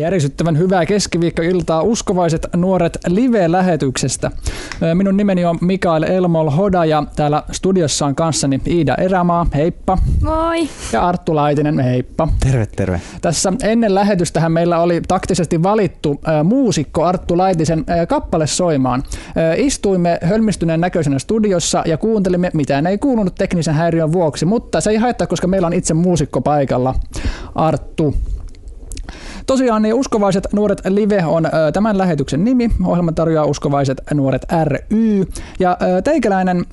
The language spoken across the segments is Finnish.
Järisyttävän hyvää keskiviikkoiltaa uskovaiset nuoret live-lähetyksestä. Minun nimeni on Mikael Elmol Hoda ja täällä studiossa on kanssani Iida Erämaa, heippa. Moi. Ja Arttu Laitinen, heippa. Terve, terve. Tässä ennen lähetystähän meillä oli taktisesti valittu äh, muusikko Arttu Laitisen äh, kappale soimaan. Äh, istuimme hölmistyneen näköisenä studiossa ja kuuntelimme, mitä ei kuulunut teknisen häiriön vuoksi, mutta se ei haittaa, koska meillä on itse muusikko paikalla. Arttu. Tosiaan niin Uskovaiset nuoret live on ö, tämän lähetyksen nimi. Ohjelma tarjoaa Uskovaiset nuoret ry. Ja ö, teikäläinen ö,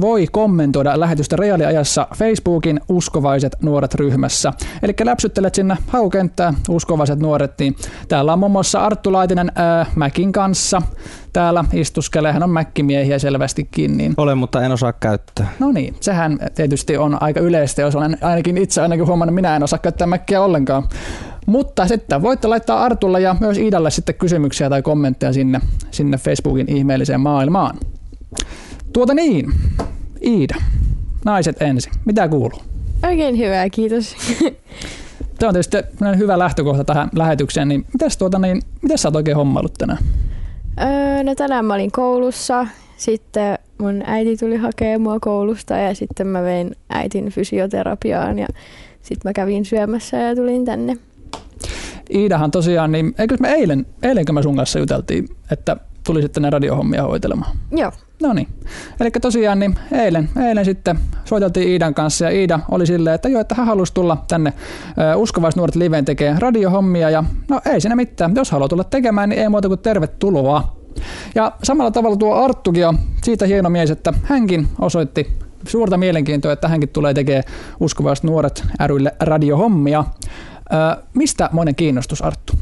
voi kommentoida lähetystä reaaliajassa Facebookin Uskovaiset nuoret ryhmässä. Eli läpsyttelet sinne haukenttää Uskovaiset nuoret, niin täällä on muun muassa Arttu Laitinen ö, Mäkin kanssa täällä istuskelee. Hän on mäkkimiehiä selvästikin. Niin... Olen, mutta en osaa käyttää. No niin, sehän tietysti on aika yleistä, jos olen ainakin itse ainakin huomannut, minä en osaa käyttää mäkkiä ollenkaan. Mutta sitten voitte laittaa Artulle ja myös Iidalle sitten kysymyksiä tai kommentteja sinne, sinne Facebookin ihmeelliseen maailmaan. Tuota niin, Iida, naiset ensin. Mitä kuuluu? Oikein hyvää, kiitos. Tämä on tietysti hyvä lähtökohta tähän lähetykseen, niin mitäs, tuota, niin, mitäs sä oot oikein hommailut tänään? Öö, no tänään mä olin koulussa, sitten mun äiti tuli hakemaan mua koulusta ja sitten mä vein äitin fysioterapiaan ja sitten mä kävin syömässä ja tulin tänne. Iidahan tosiaan, niin eikö me eilen, eilenkö me sun kanssa juteltiin, että tuli sitten ne radiohommia hoitelemaan? Joo. No niin. Eli tosiaan niin eilen, eilen sitten soiteltiin Iidan kanssa ja Iida oli silleen, että joo, että hän halusi tulla tänne Uskovaisnuoret liveen tekemään radiohommia ja no ei siinä mitään. Jos haluaa tulla tekemään, niin ei muuta kuin tervetuloa. Ja samalla tavalla tuo Arttukin on siitä hieno mies, että hänkin osoitti suurta mielenkiintoa, että hänkin tulee tekemään Uskovaiset nuoret rylle radiohommia. Mistä monen kiinnostus, Arttu?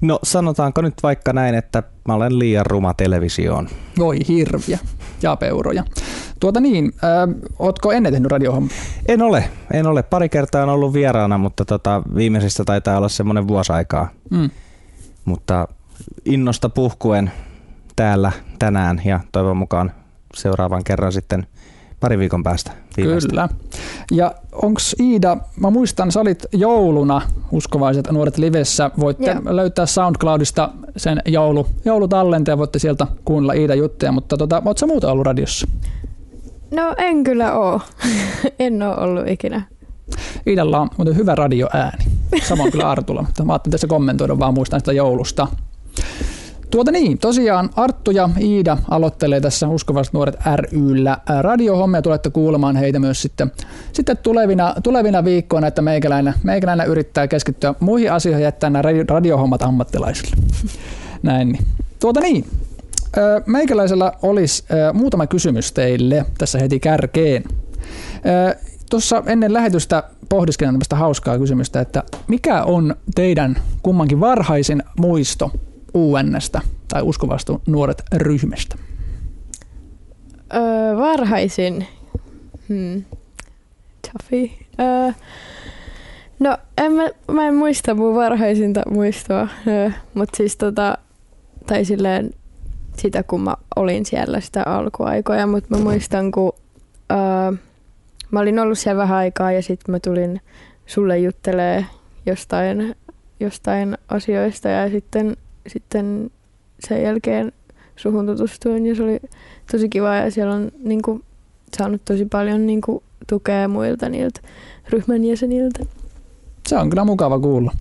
No sanotaanko nyt vaikka näin, että mä olen liian ruma televisioon. Voi hirviä ja peuroja. Tuota niin, ö, ootko ennen tehnyt radiohommia? En ole, en ole. Pari kertaa on ollut vieraana, mutta tota, viimeisistä taitaa olla semmoinen vuosi aikaa. Mm. Mutta innosta puhkuen täällä tänään ja toivon mukaan seuraavan kerran sitten pari viikon päästä. Viimeistä. Kyllä. Ja onks Iida, mä muistan, sä olit jouluna Uskovaiset nuoret livessä. Voitte Joo. löytää SoundCloudista sen joulu, joulutallenteen, voitte sieltä kuunnella Iida juttuja, mutta tota, oot sä muuta ollut radiossa? No en kyllä oo. en oo ollut ikinä. Iidalla on muuten hyvä radioääni. Samoin kyllä Artulla, mutta mä ajattelin tässä kommentoida vaan muistan sitä joulusta. Tuota niin, tosiaan Arttu ja Iida aloittelee tässä Uskovaiset nuoret ryllä radiohommia. Tulette kuulemaan heitä myös sitten, sitten tulevina, tulevina viikkoina, että meikäläinen, meikäläinen yrittää keskittyä muihin asioihin ja jättää nämä radiohommat ammattilaisille. Näin. Niin. Tuota niin, meikäläisellä olisi muutama kysymys teille tässä heti kärkeen. Tuossa ennen lähetystä pohdiskelen tämmöistä hauskaa kysymystä, että mikä on teidän kummankin varhaisin muisto UNstä tai uskovasta nuoret ryhmästä? Öö, varhaisin. Hmm. Öö, no, en mä, mä en muista mun varhaisinta muistoa, öö, mutta siis tota, tai silleen sitä, kun mä olin siellä sitä alkuaikoja, mutta mä muistan, kun öö, mä olin ollut siellä vähän aikaa ja sitten mä tulin sulle juttelee jostain, jostain asioista ja sitten sitten sen jälkeen suhun tutustuin ja se oli tosi kiva ja siellä on niin kuin, saanut tosi paljon niin kuin, tukea muilta niiltä ryhmän jäseniltä. Se on kyllä mukava kuulla.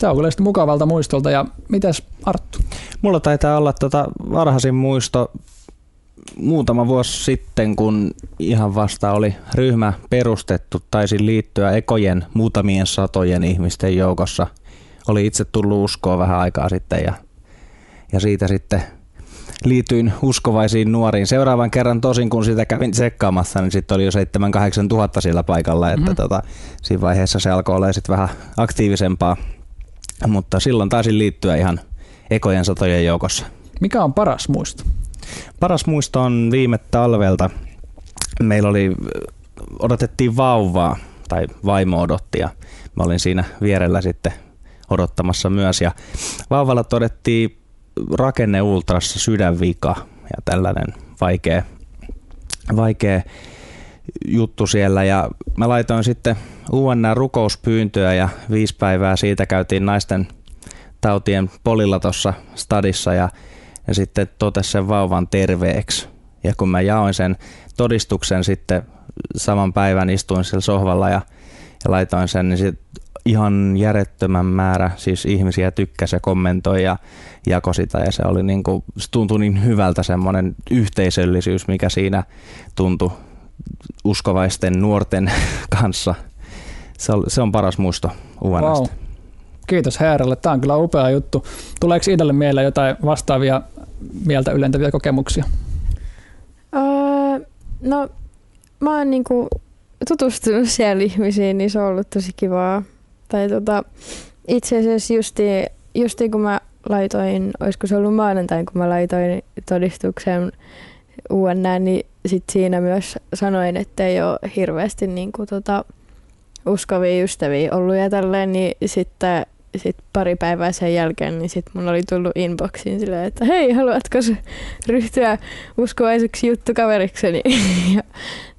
Se on kyllä mukavalta muistolta. Ja mitäs Arttu? Mulla taitaa olla tota varhaisin muisto muutama vuosi sitten, kun ihan vasta oli ryhmä perustettu, taisin liittyä ekojen muutamien satojen ihmisten joukossa – oli itse tullut uskoa vähän aikaa sitten ja, ja siitä sitten liityin uskovaisiin nuoriin. Seuraavan kerran tosin, kun sitä kävin tsekkaamassa, niin sitten oli jo 7-8 tuhatta sillä paikalla, että mm-hmm. tota, siinä vaiheessa se alkoi olla sitten vähän aktiivisempaa. Mutta silloin taisin liittyä ihan ekojen satojen joukossa. Mikä on paras muisto? Paras muisto on viime talvelta. Meillä oli, odotettiin vauvaa, tai vaimo odotti, ja mä olin siinä vierellä sitten odottamassa myös. Ja vauvalla todettiin rakenneultrassa sydänvika ja tällainen vaikea, vaikea juttu siellä. Ja mä laitoin sitten UNN rukouspyyntöä ja viisi päivää siitä käytiin naisten tautien polilla tuossa stadissa ja, ja sitten totesi sen vauvan terveeksi. Ja kun mä jaoin sen todistuksen sitten saman päivän istuin siellä sohvalla ja, ja laitoin sen, niin sit ihan järjettömän määrä siis ihmisiä tykkäsi ja kommentoi ja jako sitä ja se oli niin kuin, se tuntui niin hyvältä semmoinen yhteisöllisyys, mikä siinä tuntui uskovaisten nuorten kanssa. Se on, se on paras muisto UNSstä. Wow. Kiitos Heeralle. Tämä on kyllä upea juttu. Tuleeko Idalle mieleen jotain vastaavia mieltä ylentäviä kokemuksia? Öö, no, mä oon niinku tutustunut siellä ihmisiin, niin se on ollut tosi kivaa. Tai tota, itse asiassa justi, justi kun mä laitoin, olisiko se ollut maanantain, kun mä laitoin todistuksen UNN, niin sit siinä myös sanoin, että ei ole hirveästi niin kuin, tota, uskovia ystäviä ollut ja tälleen, niin sitten sit pari päivää sen jälkeen, niin sitten mun oli tullut inboxiin silleen, että hei, haluatko ryhtyä uskovaiseksi juttukaverikseni? ja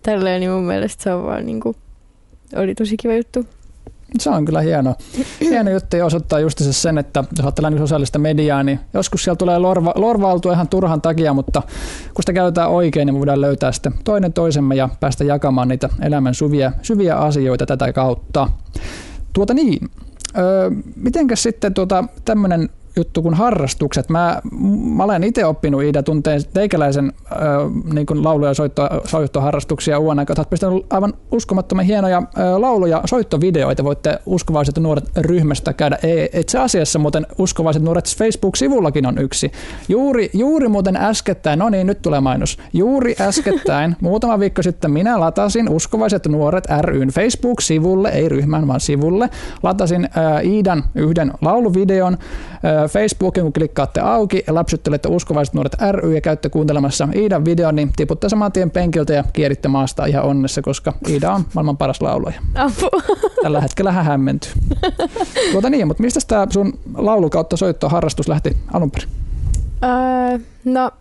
tälleen, niin mun mielestä se on vaan niin kuin, oli tosi kiva juttu. Se on kyllä hieno, hieno juttu ja osoittaa just se sen, että jos ajatellaan niin sosiaalista mediaa, niin joskus siellä tulee lorva, lorvautua ihan turhan takia, mutta kun sitä käytetään oikein, niin voidaan löytää sitten toinen toisemme ja päästä jakamaan niitä elämän syviä, syviä asioita tätä kautta. Tuota niin, öö, mitenkäs sitten tuota, tämmöinen juttu kuin harrastukset. Mä, mä olen itse oppinut Iida tunteen teikäläisen äh, niin kuin laulu- ja soitto, soittoharrastuksia uuden aikaa. Olet pistänyt aivan uskomattoman hienoja laulu- ja soittovideoita. Voitte uskovaiset nuoret ryhmästä käydä. Ei, itse asiassa muuten uskovaiset nuoret Facebook-sivullakin on yksi. Juuri, juuri muuten äskettäin, no niin, nyt tulee mainos. Juuri äskettäin, muutama viikko sitten minä latasin uskovaiset nuoret ryn Facebook-sivulle, ei ryhmän, vaan sivulle. Latasin äh, Iidan yhden lauluvideon. Facebookin, kun klikkaatte auki ja läpsyttelette uskovaiset nuoret ry ja käytte kuuntelemassa Iidan videon, niin tiputte saman tien penkiltä ja kieritte maasta ihan onnessa, koska Iida on maailman paras laulaja. Apu. Tällä hetkellä hän hämmentyy. Tuota niin, mutta mistä tämä sun laulu kautta soitto harrastus lähti alun perin? Öö, no,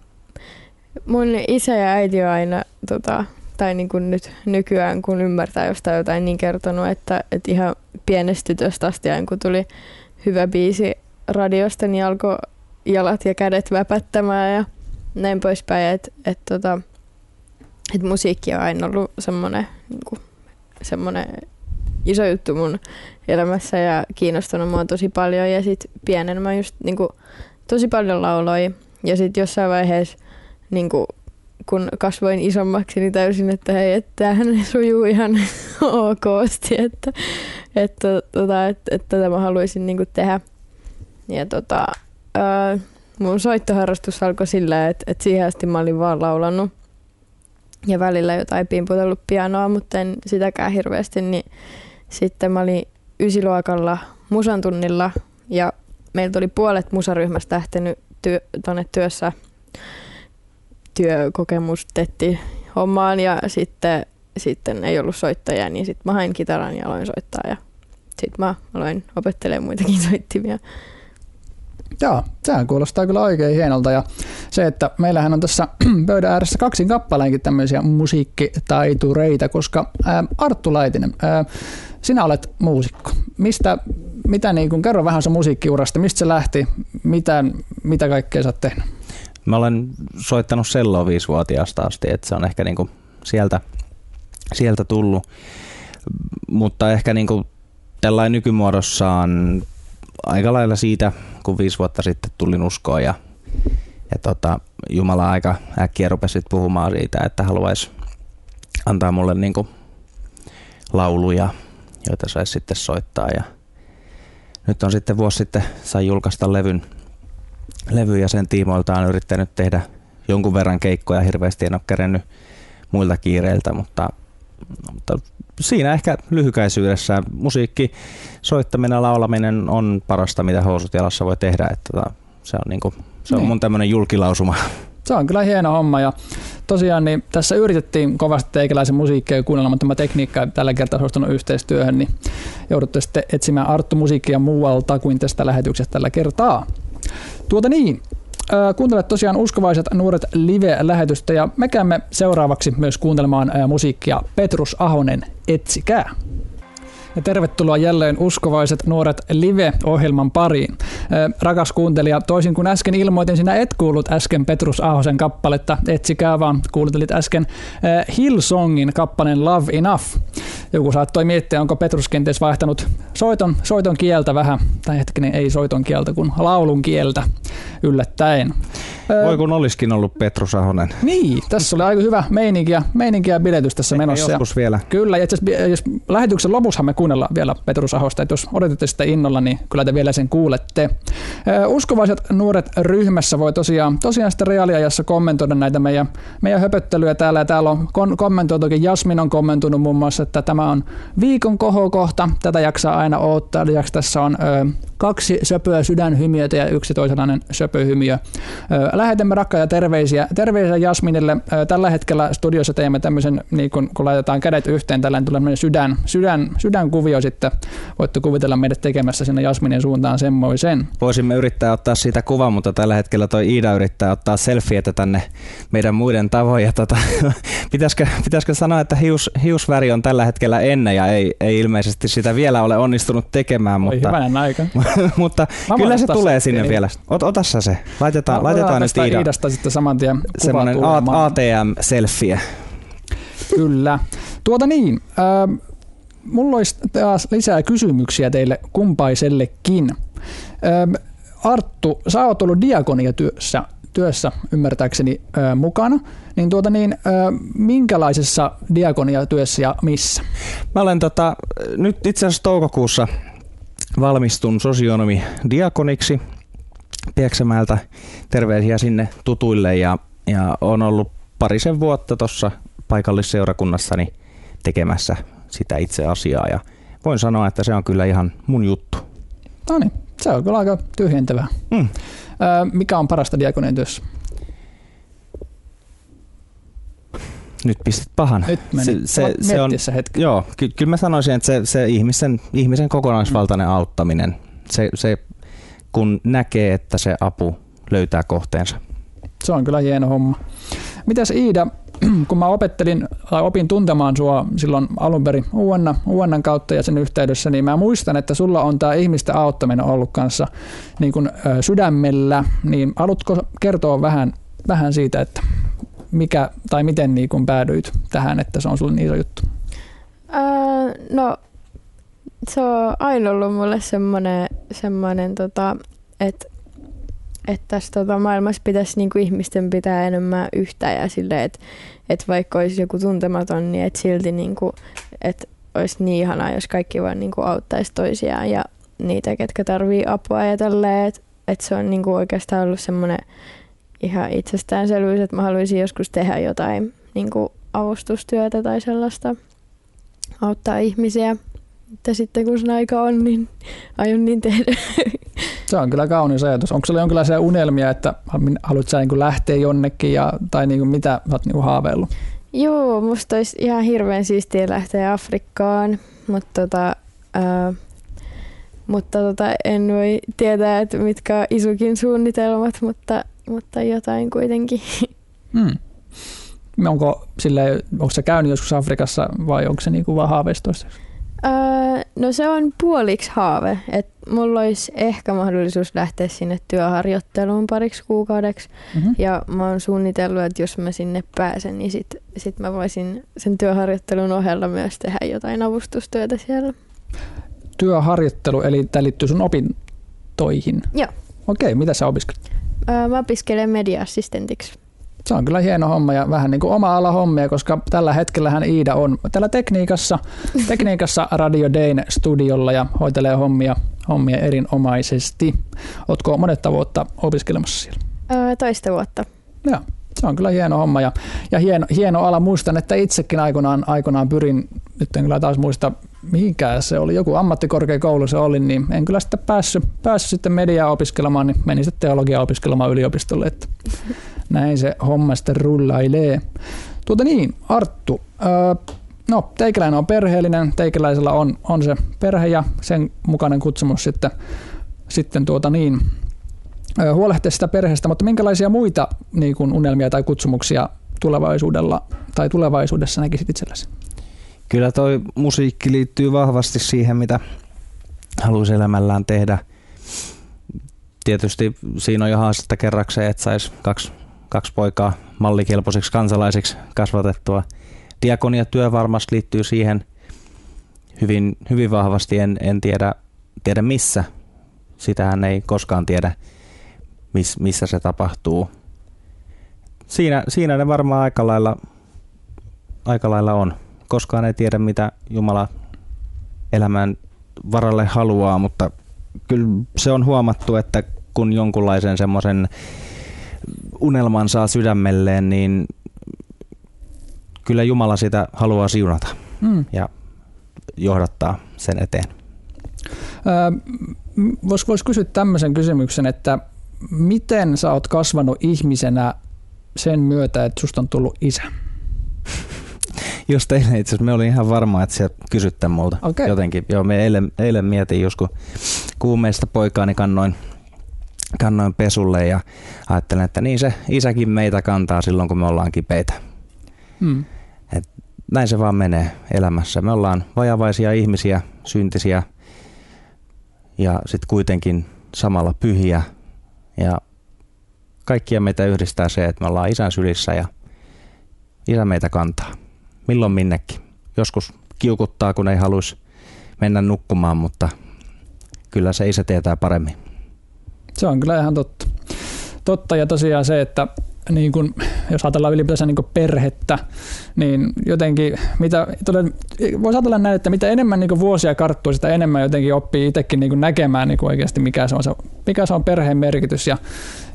mun isä ja äiti on aina, tota, tai niin kuin nyt nykyään, kun ymmärtää jostain jotain, niin kertonut, että, että ihan pienestä tytöstä asti, kun tuli hyvä biisi radiosta, niin alkoi jalat ja kädet väpättämään ja näin poispäin. Että et, tota, et musiikki on aina ollut semmoinen niin semmoinen iso juttu mun elämässä ja kiinnostanut mua tosi paljon. Ja sitten pienen mä just niin kuin, tosi paljon lauloin. Ja sitten jossain vaiheessa niin kuin, kun kasvoin isommaksi, niin täysin, että hei, että tämähän sujuu ihan okosti, että, että, tota, että, että tätä mä haluaisin niin kuin, tehdä. Ja tota, ää, mun soittoharrastus alkoi sillä, että, että siihen asti mä olin vaan laulanut ja välillä jotain pimputellut pianoa, mutta en sitäkään hirveästi, niin sitten mä olin ysiluokalla musan tunnilla ja meiltä oli puolet musaryhmästä lähtenyt työ, tuonne työssä työkokemustetti hommaan ja sitten, sitten ei ollut soittajia, niin sitten mä hain kitaran ja aloin soittaa ja sitten mä aloin opettelemaan muitakin soittimia. Joo, sehän kuulostaa kyllä oikein hienolta. Ja se, että meillähän on tässä pöydän ääressä kaksin kappaleenkin tämmöisiä musiikkitaitureita, koska ää, Arttu Laitinen, ää, sinä olet muusikko. Mistä, mitä niin kun, kerro vähän sun musiikkiurasta, mistä se lähti, mitä, mitä kaikkea sä oot tehnyt? Mä olen soittanut selloa viisivuotiaasta asti, että se on ehkä niin kuin sieltä, sieltä tullut. Mutta ehkä niin kuin tällainen nykymuodossaan aika lailla siitä, kun viisi vuotta sitten tulin uskoon ja, ja tota, Jumala aika äkkiä rupesi puhumaan siitä, että haluaisi antaa mulle niin kuin lauluja, joita saisi sitten soittaa. Ja nyt on sitten vuosi sitten sai julkaista levyn, levy ja sen tiimoilta on yrittänyt tehdä jonkun verran keikkoja. Hirveästi en ole kerennyt muilta kiireiltä, mutta, mutta siinä ehkä lyhykäisyydessä musiikki, soittaminen ja laulaminen on parasta, mitä housut jalassa voi tehdä. Että tota, se on, niinku, se on niin. mun tämmöinen julkilausuma. Se on kyllä hieno homma ja tosiaan niin tässä yritettiin kovasti teikäläisen musiikkia ja kuunnella, mutta tämä tekniikka tällä kertaa suostunut yhteistyöhön, niin joudutte sitten etsimään Arttu musiikkia muualta kuin tästä lähetyksestä tällä kertaa. Tuota niin, Kuuntelet tosiaan Uskovaiset nuoret live-lähetystä ja me käymme seuraavaksi myös kuuntelemaan musiikkia Petrus Ahonen Etsikää. Ja tervetuloa jälleen uskovaiset nuoret live-ohjelman pariin. Rakas kuuntelija, toisin kuin äsken ilmoitin, sinä et kuullut äsken Petrus Ahosen kappaletta, etsikää vaan, kuuntelit äsken Hillsongin kappaleen Love Enough. Joku saattoi miettiä, onko Petrus kenties vaihtanut soiton, soiton kieltä vähän, tai hetkinen ei soiton kieltä, kun laulun kieltä yllättäen. Voi kun olisikin ollut Petrus Ahonen. Niin, tässä oli aika hyvä meininki meininki ja biletys tässä Ehkä menossa. joskus vielä. Kyllä, ja jos lähetyksen lopussa me kuunnellaan vielä Petrus Ahosta, että jos odotatte sitä innolla, niin kyllä te vielä sen kuulette. Uskovaiset nuoret ryhmässä voi tosiaan, tosiaan sitten reaaliajassa kommentoida näitä meidän, meidän höpöttelyä täällä, ja täällä on kon- kommentoitukin, Jasmin on kommentoinut muun muassa, että tämä on viikon kohokohta, tätä jaksaa aina odottaa, lisäksi tässä on ö, kaksi söpöä sydänhymiötä ja yksi toisenlainen söpöhymiö. Lähetämme rakkaita terveisiä, terveisiä Jasminille. Tällä hetkellä studiossa teemme tämmöisen, niin kun, kun laitetaan kädet yhteen, tällainen tulee sydän, sydän, sydänkuvio sitten. Voitte kuvitella meidät tekemässä sinne Jasminin suuntaan semmoisen. Voisimme yrittää ottaa siitä kuvan, mutta tällä hetkellä toi Iida yrittää ottaa selfietä tänne meidän muiden tavoin. Ja tota, pitäisikö, pitäisikö sanoa, että hius, hiusväri on tällä hetkellä ennen ja ei, ei ilmeisesti sitä vielä ole onnistunut tekemään. Oi, mutta, aika. mutta Mä kyllä se tulee sinne Ei. vielä. Ot, ota sä se. Laitetaan, laitetaan nyt Iida Iidasta sitten saman tien semmoinen. ATM-selfie. Kyllä. Tuota niin, äh, mulla olisi taas lisää kysymyksiä teille kumpaisellekin. Äh, Arttu, sä oot ollut diakoniatyössä työssä ymmärtääkseni mukana, niin, tuota niin minkälaisessa diakoniatyössä ja missä? Mä olen tota, nyt itse asiassa toukokuussa valmistun sosionomi diakoniksi Pieksämäeltä. Terveisiä sinne tutuille ja, ja on ollut parisen vuotta tuossa paikallisseurakunnassani tekemässä sitä itse asiaa ja voin sanoa, että se on kyllä ihan mun juttu. No niin, se on kyllä aika tyhjentävää. Mm. Mikä on parasta diakonian työssä? Nyt pistit pahan. Nyt meni. Se, se, se on, se hetki. joo, ky- kyllä mä sanoisin, että se, se ihmisen, ihmisen kokonaisvaltainen Mm. auttaminen, se, se kun näkee, että se apu löytää kohteensa. Se on kyllä hieno homma. Mitäs Iida, kun mä opettelin tai opin tuntemaan sua silloin alun perin UNN, UNN kautta ja sen yhteydessä, niin mä muistan, että sulla on tämä ihmisten auttaminen ollut kanssa niin kuin, ö, sydämellä, niin haluatko kertoa vähän, vähän siitä, että mikä tai miten niin kuin päädyit tähän, että se on sulle niin iso juttu? Öö, no, se on aina ollut mulle semmoinen, semmoinen tota, että että tässä tota, maailmassa pitäisi niinku ihmisten pitää enemmän yhtä ja silleen, että et vaikka olisi joku tuntematon, niin et silti niinku, et olisi niin ihanaa, jos kaikki vaan niinku auttaisi toisiaan ja niitä, ketkä tarvii apua ja tälleen, että et se on niinku oikeastaan ollut semmoinen ihan itsestäänselvyys, että mä haluaisin joskus tehdä jotain niinku avustustyötä tai sellaista, auttaa ihmisiä. Mutta sitten kun sen aika on, niin aion niin tehdä. Se on kyllä kaunis ajatus. Onko sulla jonkinlaisia unelmia, että haluat sä niin lähteä jonnekin ja, tai niin kuin mitä sä oot niin kuin haaveillut? Joo, musta olisi ihan hirveän siistiä lähteä Afrikkaan, mutta tota, ää, mutta tota, en voi tietää, että mitkä on isukin suunnitelmat, mutta, mutta jotain kuitenkin. Hmm. Onko, sille, onko se käynyt joskus Afrikassa vai onko se niin kuin vaan haaveistoista? Ää, no se on puoliksi haave, että mulla olisi ehkä mahdollisuus lähteä sinne työharjoitteluun pariksi kuukaudeksi. Mm-hmm. Ja mä oon suunnitellut, että jos mä sinne pääsen, niin sit, sit mä voisin sen työharjoittelun ohella myös tehdä jotain avustustyötä siellä. Työharjoittelu, eli tämä liittyy sun opintoihin? Joo. Okei, mitä sä opiskelet? Ää, mä opiskelen media-assistentiksi. Se on kyllä hieno homma ja vähän niin kuin oma ala hommia, koska tällä hetkellähän Iida on täällä tekniikassa, tekniikassa Radio Dayn studiolla ja hoitelee hommia, hommia erinomaisesti. Ootko monetta vuotta opiskelemassa siellä? Toista vuotta. Joo, se on kyllä hieno homma ja, ja hieno, hieno ala. Muistan, että itsekin aikoinaan, aikoinaan pyrin, nyt en kyllä taas muista mihinkään se oli, joku ammattikorkeakoulu se oli, niin en kyllä sitten päässyt, päässyt sitten mediaa opiskelemaan, niin menin sitten teologiaa opiskelemaan yliopistolle, että näin se homma sitten rullailee. Tuota niin, Arttu, öö, no teikäläinen on perheellinen, teikäläisellä on, on se perhe ja sen mukainen kutsumus sitten, sitten tuota niin, öö, huolehtia sitä perheestä, mutta minkälaisia muita niin kuin unelmia tai kutsumuksia tulevaisuudella tai tulevaisuudessa näkisit itsellesi? Kyllä toi musiikki liittyy vahvasti siihen, mitä haluaisi elämällään tehdä. Tietysti siinä on jo haastetta kerrakseen, että saisi kaksi, kaksi poikaa mallikelpoisiksi kansalaisiksi kasvatettua. Diakonia-työ varmasti liittyy siihen hyvin, hyvin vahvasti. En, en tiedä, tiedä missä. Sitähän ei koskaan tiedä, miss, missä se tapahtuu. Siinä, siinä ne varmaan aika lailla, aika lailla on. Koskaan ei tiedä, mitä Jumala elämän varalle haluaa, mutta kyllä se on huomattu, että kun jonkunlaisen semmoisen unelman saa sydämelleen, niin kyllä Jumala sitä haluaa siunata Mm. ja johdattaa sen eteen. Voisi vois kysyä tämmöisen kysymyksen, että miten sä oot kasvanut ihmisenä sen myötä, että susta on tullut isä? Just eilen itse asiassa me olin ihan varma, että sä kysyt tämän multa Okei. jotenkin. Joo, me eilen, eilen mietin just kun kuumeista poikaani kannoin, kannoin pesulle ja ajattelin, että niin se isäkin meitä kantaa silloin, kun me ollaan kipeitä. Mm. Näin se vaan menee elämässä. Me ollaan vajavaisia ihmisiä, syntisiä ja sitten kuitenkin samalla pyhiä. Ja kaikkia meitä yhdistää se, että me ollaan isän sylissä ja isä meitä kantaa. Milloin minnekin. Joskus kiukuttaa, kun ei haluaisi mennä nukkumaan, mutta kyllä se isä tietää paremmin. Se on kyllä ihan totta. Totta ja tosiaan se, että niin kun, jos ajatellaan ylipäänsä niin perhettä, niin jotenkin, mitä, toden, voisi ajatella näin, että mitä enemmän niin vuosia karttuu, sitä enemmän jotenkin oppii itsekin niin näkemään niin oikeasti, mikä se, on se, mikä se on perheen merkitys. Ja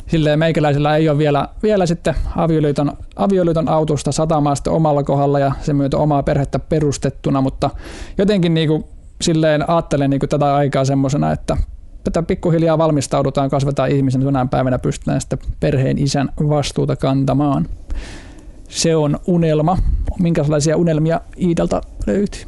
silleen meikäläisellä ei ole vielä, vielä sitten avioliiton, avioliiton autusta satamaa omalla kohdalla ja sen myötä omaa perhettä perustettuna, mutta jotenkin niin kuin silleen ajattelen niin tätä aikaa semmoisena, että tätä pikkuhiljaa valmistaudutaan, kasvetaan ihmisen, jonain päivänä pystytään sitten perheen isän vastuuta kantamaan. Se on unelma. Minkälaisia unelmia Iidalta löytyy?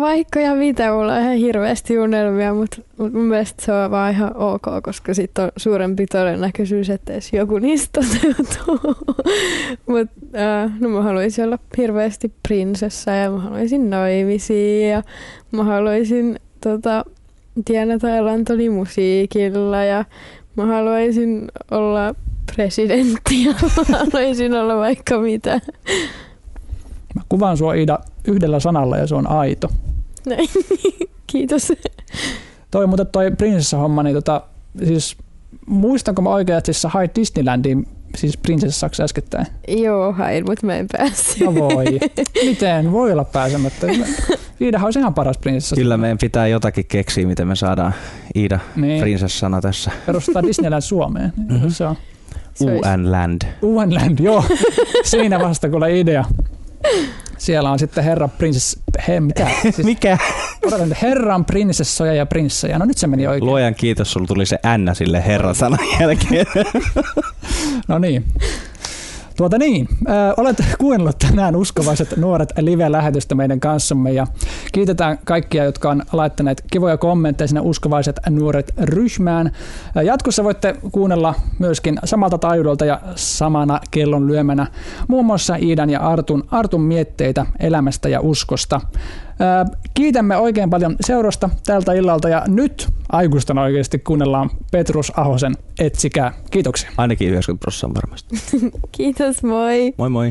Vaikka ja mitä, mulla on ihan hirveästi unelmia, mutta, mun mielestä se on vaan ihan ok, koska sitten on suurempi todennäköisyys, että edes joku niistä toteutuu. mutta äh, no mä haluaisin olla hirveästi prinsessa ja mä haluaisin naimisiin ja mä haluaisin tota, tienata elantoni musiikilla ja mä haluaisin olla presidentti ja mä haluaisin olla vaikka mitä. Mä kuvaan sua Iida yhdellä sanalla ja se on aito. Näin. Kiitos. Toi muuten toi prinsessahomma, niin tota, siis muistanko mä oikein, että siis sä hait Disneylandiin siis prinsessaksi äskettäin? Joo, hain, mutta mä en päässyt. No voi. Miten voi olla pääsemättä? Iidahan olisi ihan paras prinsessa. Kyllä meidän pitää jotakin keksiä, miten me saadaan Iida Niin. prinsessana tässä. Perustaa Disneyland Suomeen. Mhm. Se on Se olisi- UN Land. Uenland, joo. Siinä vasta kuule idea. Siellä on sitten herra prinsess... He, mitä? Siis, Mikä? odotan, herran prinsessoja ja prinssejä. No nyt se meni oikein. Luojan kiitos, sulla tuli se N sille herran sanan jälkeen. No niin. Tuota niin, äh, olet kuunnellut tänään uskovaiset nuoret live-lähetystä meidän kanssamme ja kiitetään kaikkia, jotka on laittaneet kivoja kommentteja sinne uskovaiset nuoret ryhmään. Äh, Jatkossa voitte kuunnella myöskin samalta taajuudelta ja samana kellon lyömänä muun muassa Iidan ja Artun, Artun mietteitä elämästä ja uskosta. Kiitämme oikein paljon seurasta tältä illalta ja nyt aikuisten oikeasti kuunnellaan Petrus Ahosen Etsikää. Kiitoksia. Ainakin 90 prosenttia varmasti. Kiitos, moi. Moi moi.